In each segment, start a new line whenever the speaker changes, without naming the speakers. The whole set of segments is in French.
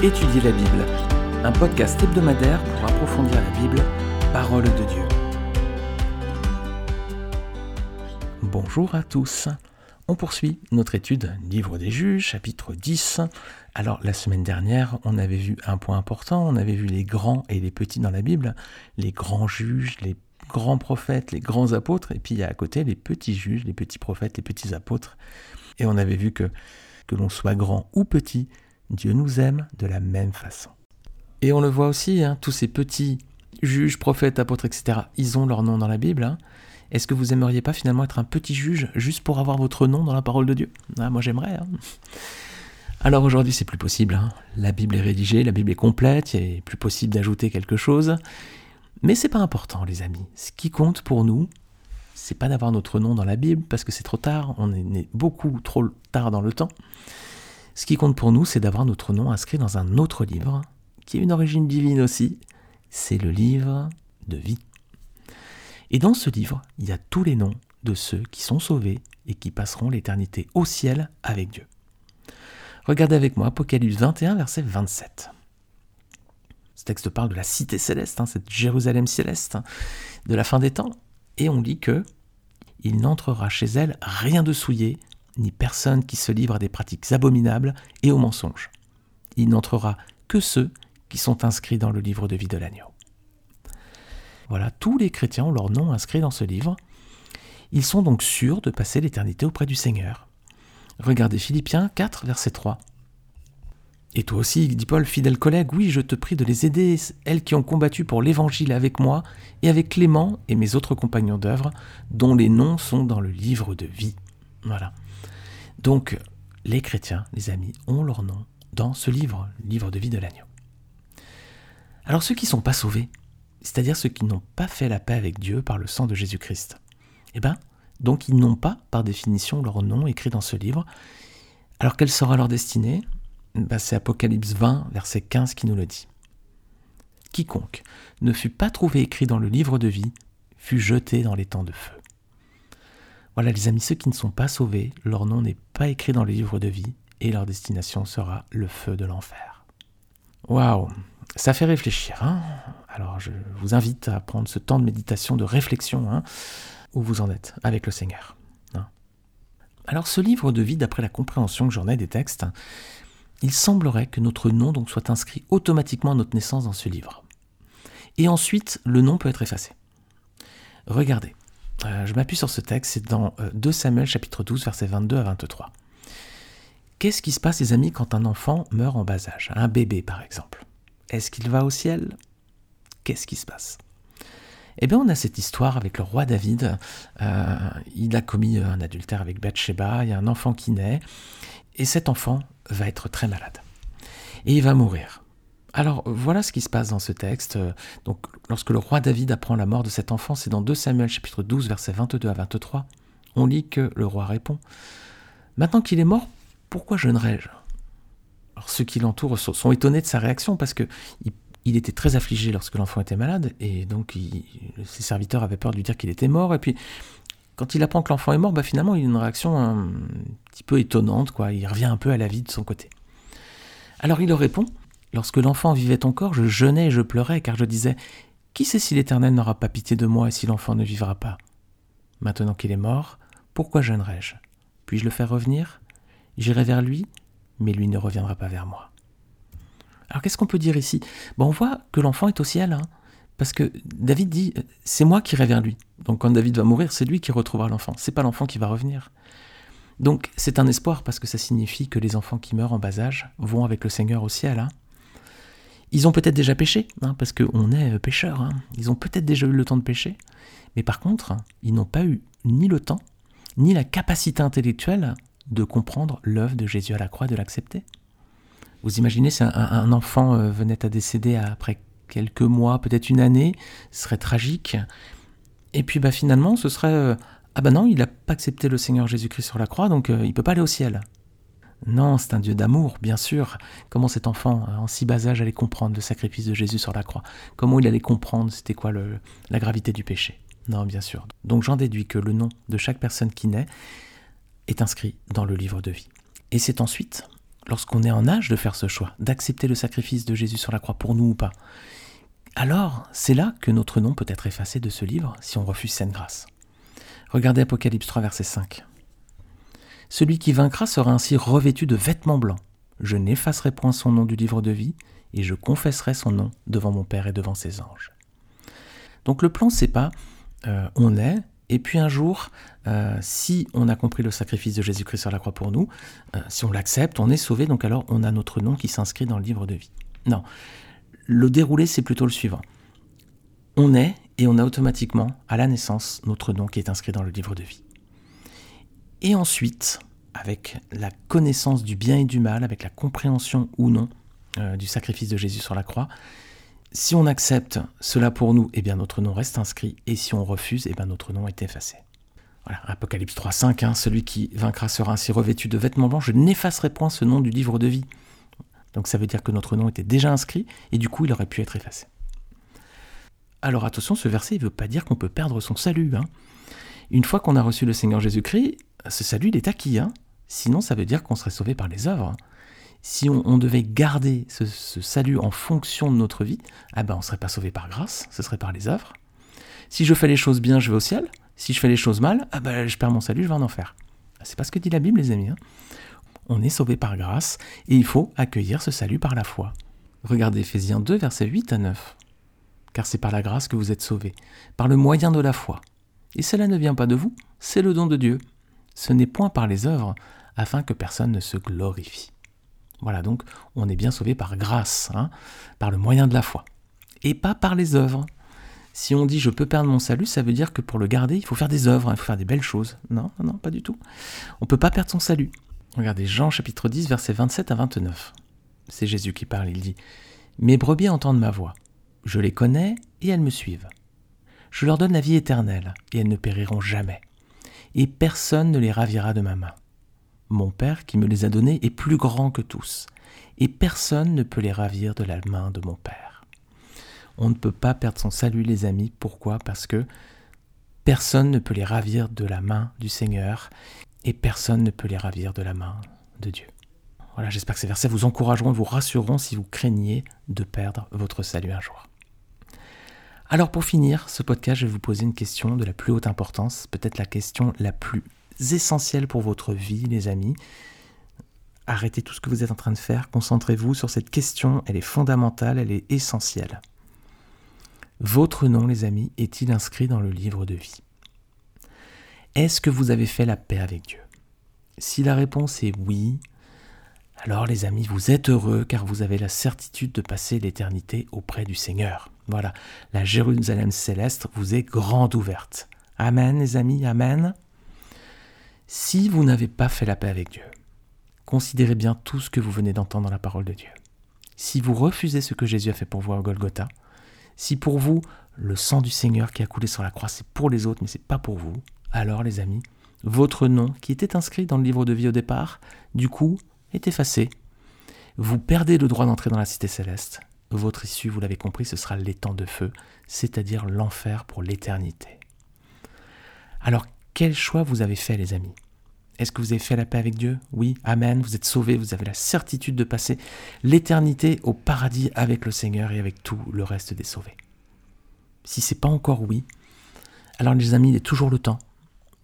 Étudier la Bible, un podcast hebdomadaire pour approfondir la Bible, parole de Dieu. Bonjour à tous. On poursuit notre étude Livre des Juges, chapitre 10. Alors la semaine dernière, on avait vu un point important, on avait vu les grands et les petits dans la Bible, les grands juges, les grands prophètes, les grands apôtres, et puis il y a à côté les petits juges, les petits prophètes, les petits apôtres. Et on avait vu que que l'on soit grand ou petit, Dieu nous aime de la même façon. Et on le voit aussi, hein, tous ces petits juges, prophètes, apôtres, etc., ils ont leur nom dans la Bible. Hein. Est-ce que vous aimeriez pas finalement être un petit juge juste pour avoir votre nom dans la parole de Dieu? Ah, Moi j'aimerais. Hein. Alors aujourd'hui c'est plus possible. La Bible est rédigée, la Bible est complète, il est plus possible d'ajouter quelque chose. Mais c'est pas important les amis. Ce qui compte pour nous, c'est pas d'avoir notre nom dans la Bible parce que c'est trop tard, on est beaucoup trop tard dans le temps. Ce qui compte pour nous, c'est d'avoir notre nom inscrit dans un autre livre, qui a une origine divine aussi, c'est le livre de vie. Et dans ce livre, il y a tous les noms de ceux qui sont sauvés et qui passeront l'éternité au ciel avec Dieu. Regardez avec moi Apocalypse 21, verset 27. Ce texte parle de la cité céleste, hein, cette Jérusalem céleste, de la fin des temps, et on lit que il n'entrera chez elle rien de souillé, ni personne qui se livre à des pratiques abominables et aux mensonges. Il n'entrera que ceux qui sont inscrits dans le livre de vie de l'agneau. Voilà, tous les chrétiens ont leur nom inscrit dans ce livre. Ils sont donc sûrs de passer l'éternité auprès du Seigneur. Regardez Philippiens 4, verset 3. Et toi aussi, dit Paul, fidèle collègue, oui, je te prie de les aider, elles qui ont combattu pour l'Évangile avec moi, et avec Clément et mes autres compagnons d'œuvre, dont les noms sont dans le livre de vie. Voilà. Donc, les chrétiens, les amis, ont leur nom dans ce livre, le livre de vie de l'agneau. Alors ceux qui ne sont pas sauvés, c'est-à-dire ceux qui n'ont pas fait la paix avec Dieu par le sang de Jésus-Christ, eh bien, donc ils n'ont pas, par définition, leur nom écrit dans ce livre. Alors quelle sera leur destinée? Ben, C'est Apocalypse 20, verset 15 qui nous le dit. Quiconque ne fut pas trouvé écrit dans le livre de vie fut jeté dans les temps de feu. Voilà les amis, ceux qui ne sont pas sauvés, leur nom n'est pas écrit dans le livre de vie et leur destination sera le feu de l'enfer. Waouh, ça fait réfléchir. Hein Alors je vous invite à prendre ce temps de méditation, de réflexion, hein, où vous en êtes avec le Seigneur. Hein. Alors ce livre de vie, d'après la compréhension que j'en ai des textes, il semblerait que notre nom donc soit inscrit automatiquement à notre naissance dans ce livre. Et ensuite, le nom peut être effacé. Regardez, euh, je m'appuie sur ce texte, c'est dans 2 euh, Samuel chapitre 12 versets 22 à 23. Qu'est-ce qui se passe les amis quand un enfant meurt en bas âge? Un bébé par exemple. Est-ce qu'il va au ciel? Qu'est-ce qui se passe? Eh bien, on a cette histoire avec le roi David. Euh, il a commis un adultère avec Bathsheba. Il y a un enfant qui naît. Et cet enfant va être très malade. Et il va mourir. Alors voilà ce qui se passe dans ce texte. Donc lorsque le roi David apprend la mort de cet enfant, c'est dans 2 Samuel chapitre 12 versets 22 à 23. On lit que le roi répond Maintenant qu'il est mort, pourquoi jeûnerais-je Alors ceux qui l'entourent sont, étonnés de sa réaction parce que il, était très affligé lorsque l'enfant était malade et donc ses serviteurs avaient peur de lui dire qu'il était mort et puis quand il apprend que l'enfant est mort, bah finalement il a une réaction un petit peu étonnante quoi. Il revient un peu à la vie de son côté. Alors il leur répond Lorsque l'enfant vivait encore, je jeûnais et je pleurais, car je disais Qui sait si l'Éternel n'aura pas pitié de moi et si l'enfant ne vivra pas? Maintenant qu'il est mort, pourquoi jeûnerai-je? Puis-je le faire revenir? J'irai vers lui, mais lui ne reviendra pas vers moi. Alors qu'est-ce qu'on peut dire ici? Bon, On voit que l'enfant est au ciel, hein, parce que David dit C'est moi qui irai vers lui. Donc quand David va mourir, c'est lui qui retrouvera l'enfant, c'est pas l'enfant qui va revenir. Donc c'est un espoir parce que ça signifie que les enfants qui meurent en bas âge vont avec le Seigneur au ciel. Hein. Ils ont peut-être déjà péché, hein, parce qu'on est euh, pécheurs. Hein. Ils ont peut-être déjà eu le temps de pécher, mais par contre, ils n'ont pas eu ni le temps, ni la capacité intellectuelle de comprendre l'œuvre de Jésus à la croix, de l'accepter. Vous imaginez si un, enfant euh, venait à décéder après quelques mois, peut-être une année, ce serait tragique. Et puis bah, finalement, ce serait euh, ah ben non, il n'a pas accepté le Seigneur Jésus-Christ sur la croix, donc il ne peut pas aller au ciel. Non, c'est un Dieu d'amour, bien sûr. Comment cet enfant, euh, en si bas âge, allait comprendre le sacrifice de Jésus sur la croix? Comment il allait comprendre c'était quoi la gravité du péché? Non, bien sûr. Donc j'en déduis que le nom de chaque personne qui naît est inscrit dans le livre de vie. Et c'est ensuite, lorsqu'on est en âge de faire ce choix, d'accepter le sacrifice de Jésus sur la croix pour nous ou pas, alors c'est là que notre nom peut être effacé de ce livre si on refuse cette grâce. Regardez Apocalypse 3, verset 5. Celui qui vaincra sera ainsi revêtu de vêtements blancs. Je n'effacerai point son nom du livre de vie, et je confesserai son nom devant mon Père et devant ses anges. Donc le plan, c'est pas euh, on est, et puis un jour, euh, si on a compris le sacrifice de Jésus-Christ sur la croix pour nous, euh, si on l'accepte, on est sauvé, donc alors on a notre nom qui s'inscrit dans le livre de vie. Non, le déroulé, c'est plutôt le suivant. On est, et on a automatiquement, à la naissance, notre nom qui est inscrit dans le livre de vie. Et ensuite, avec la connaissance du bien et du mal, avec la compréhension ou non du sacrifice de Jésus sur la croix, si on accepte cela pour nous, eh bien notre nom reste inscrit, et si on refuse, eh bien notre nom est effacé. Voilà, Apocalypse 3.5, hein, celui qui vaincra sera ainsi revêtu de vêtements blancs, je n'effacerai point ce nom du livre de vie. Donc ça veut dire que notre nom était déjà inscrit, et du coup il aurait pu être effacé. Alors attention, ce verset ne veut pas dire qu'on peut perdre son salut. Hein. Une fois qu'on a reçu le Seigneur Jésus-Christ, ce salut il est acquis. Hein. Sinon ça veut dire qu'on serait sauvé par les œuvres si on, devait garder ce, salut en fonction de notre vie, ah ben on ne serait pas sauvé par grâce, ce serait par les œuvres. Si je fais les choses bien, je vais au ciel. Si je fais les choses mal, ah ben je perds mon salut, je vais en enfer. C'est pas ce que dit la Bible, les amis. Hein. on est sauvé par grâce et il faut accueillir ce salut par la foi. Regardez Ephésiens 2, versets 8 à 9. Car c'est par la grâce que vous êtes sauvés, par le moyen de la foi. Et cela ne vient pas de vous, c'est le don de Dieu. Ce n'est point par les œuvres, afin que personne ne se glorifie. Voilà, donc on est bien sauvé par grâce, hein, par le moyen de la foi, et pas par les œuvres. Si on dit je peux perdre mon salut, ça veut dire que pour le garder, il faut faire des œuvres, hein, il faut faire des belles choses. Non, non, pas du tout. On ne peut pas perdre son salut. Regardez Jean chapitre 10, versets 27 à 29. C'est Jésus qui parle, il dit Mes brebis entendent ma voix. Je les connais et elles me suivent. Je leur donne la vie éternelle et elles ne périront jamais. Et personne ne les ravira de ma main. Mon Père qui me les a donnés est plus grand que tous, et personne ne peut les ravir de la main de mon Père. On ne peut pas perdre son salut, les amis. Pourquoi? Parce que personne ne peut les ravir de la main du Seigneur, et personne ne peut les ravir de la main de Dieu. Voilà, j'espère que ces versets vous encourageront, vous rassureront si vous craignez de perdre votre salut un jour. Alors pour finir ce podcast, je vais vous poser une question de la plus haute importance, peut-être la question la plus essentiels pour votre vie, les amis. Arrêtez tout ce que vous êtes en train de faire, concentrez-vous sur cette question, elle est fondamentale, elle est essentielle. Votre nom, les amis, est-il inscrit dans le livre de vie? Est-ce que vous avez fait la paix avec Dieu? Si la réponse est oui, alors les amis, vous êtes heureux car vous avez la certitude de passer l'éternité auprès du Seigneur. Voilà, la Jérusalem céleste vous est grande ouverte. Amen les amis, Amen. Si vous n'avez pas fait la paix avec Dieu, considérez bien tout ce que vous venez d'entendre dans la parole de Dieu. Si vous refusez ce que Jésus a fait pour vous à Golgotha, si pour vous le sang du Seigneur qui a coulé sur la croix c'est pour les autres mais c'est pas pour vous, alors les amis, votre nom qui était inscrit dans le livre de vie au départ, du coup, est effacé. Vous perdez le droit d'entrer dans la cité céleste. Votre issue, vous l'avez compris, ce sera l'étang de feu, c'est-à-dire l'enfer pour l'éternité. Alors quel choix vous avez fait, les amis? Est-ce que vous avez fait la paix avec Dieu? Oui, Amen, vous êtes sauvés, vous avez la certitude de passer l'éternité au paradis avec le Seigneur et avec tout le reste des sauvés. Si c'est pas encore oui, alors les amis, il est toujours le temps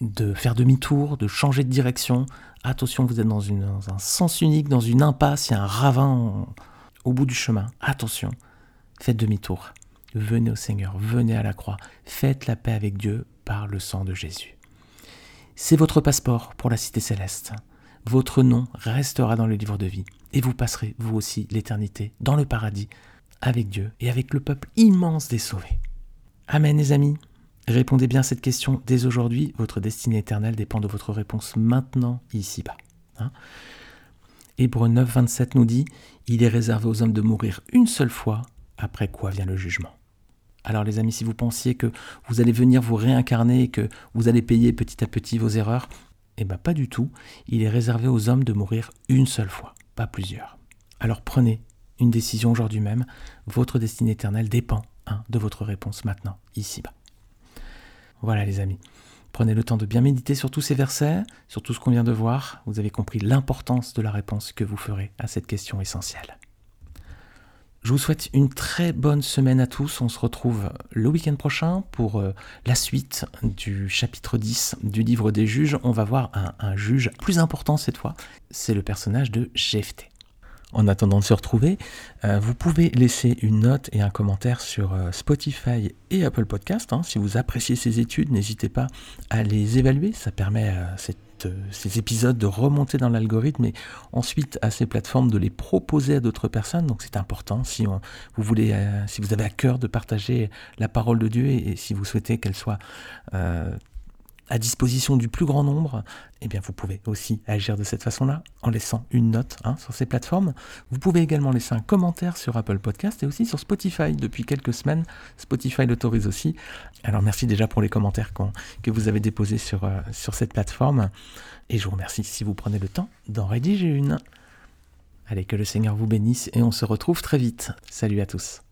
de faire demi-tour, de changer de direction. Attention, vous êtes dans, un sens unique, dans une impasse, il y a un ravin au bout du chemin. Attention, faites demi-tour. Venez au Seigneur, venez à la croix, faites la paix avec Dieu par le sang de Jésus. C'est votre passeport pour la cité céleste. Votre nom restera dans le livre de vie et vous passerez, vous aussi, l'éternité dans le paradis avec Dieu et avec le peuple immense des sauvés. Amen les amis. Répondez bien à cette question dès aujourd'hui. Votre destinée éternelle dépend de votre réponse maintenant, ici-bas. Hein Hébreu 9, 27 nous dit Il est réservé aux hommes de mourir une seule fois, après quoi vient le jugement. Alors les amis, si vous pensiez que vous allez venir vous réincarner et que vous allez payer petit à petit vos erreurs, eh bien pas du tout. Il est réservé aux hommes de mourir une seule fois, pas plusieurs. Alors prenez une décision aujourd'hui même. Votre destinée éternelle dépend hein, de votre réponse maintenant, ici-bas. Voilà les amis. Prenez le temps de bien méditer sur tous ces versets, sur tout ce qu'on vient de voir. Vous avez compris l'importance de la réponse que vous ferez à cette question essentielle. Je vous souhaite une très bonne semaine à tous. On se retrouve le week-end prochain pour euh, la suite du chapitre 10 du livre des juges. On va voir un, juge plus important cette fois. C'est le personnage de Jephthé. En attendant de se retrouver, euh, vous pouvez laisser une note et un commentaire sur euh, Spotify et Apple Podcast. Hein. Si vous appréciez ces études, n'hésitez pas à les évaluer. Ça permet à euh, ces épisodes de remonter dans l'algorithme et ensuite à ces plateformes de les proposer à d'autres personnes. Donc c'est important si vous voulez, si vous avez à cœur de partager la parole de Dieu et, si vous souhaitez qu'elle soit à disposition du plus grand nombre, eh bien vous pouvez aussi agir de cette façon-là en laissant une note hein, sur ces plateformes. Vous pouvez également laisser un commentaire sur Apple Podcast et aussi sur Spotify. Depuis quelques semaines, Spotify l'autorise aussi. Alors merci déjà pour les commentaires que vous avez déposés euh, sur cette plateforme. Et je vous remercie si vous prenez le temps d'en rédiger une. Allez, que le Seigneur vous bénisse et on se retrouve très vite. Salut à tous.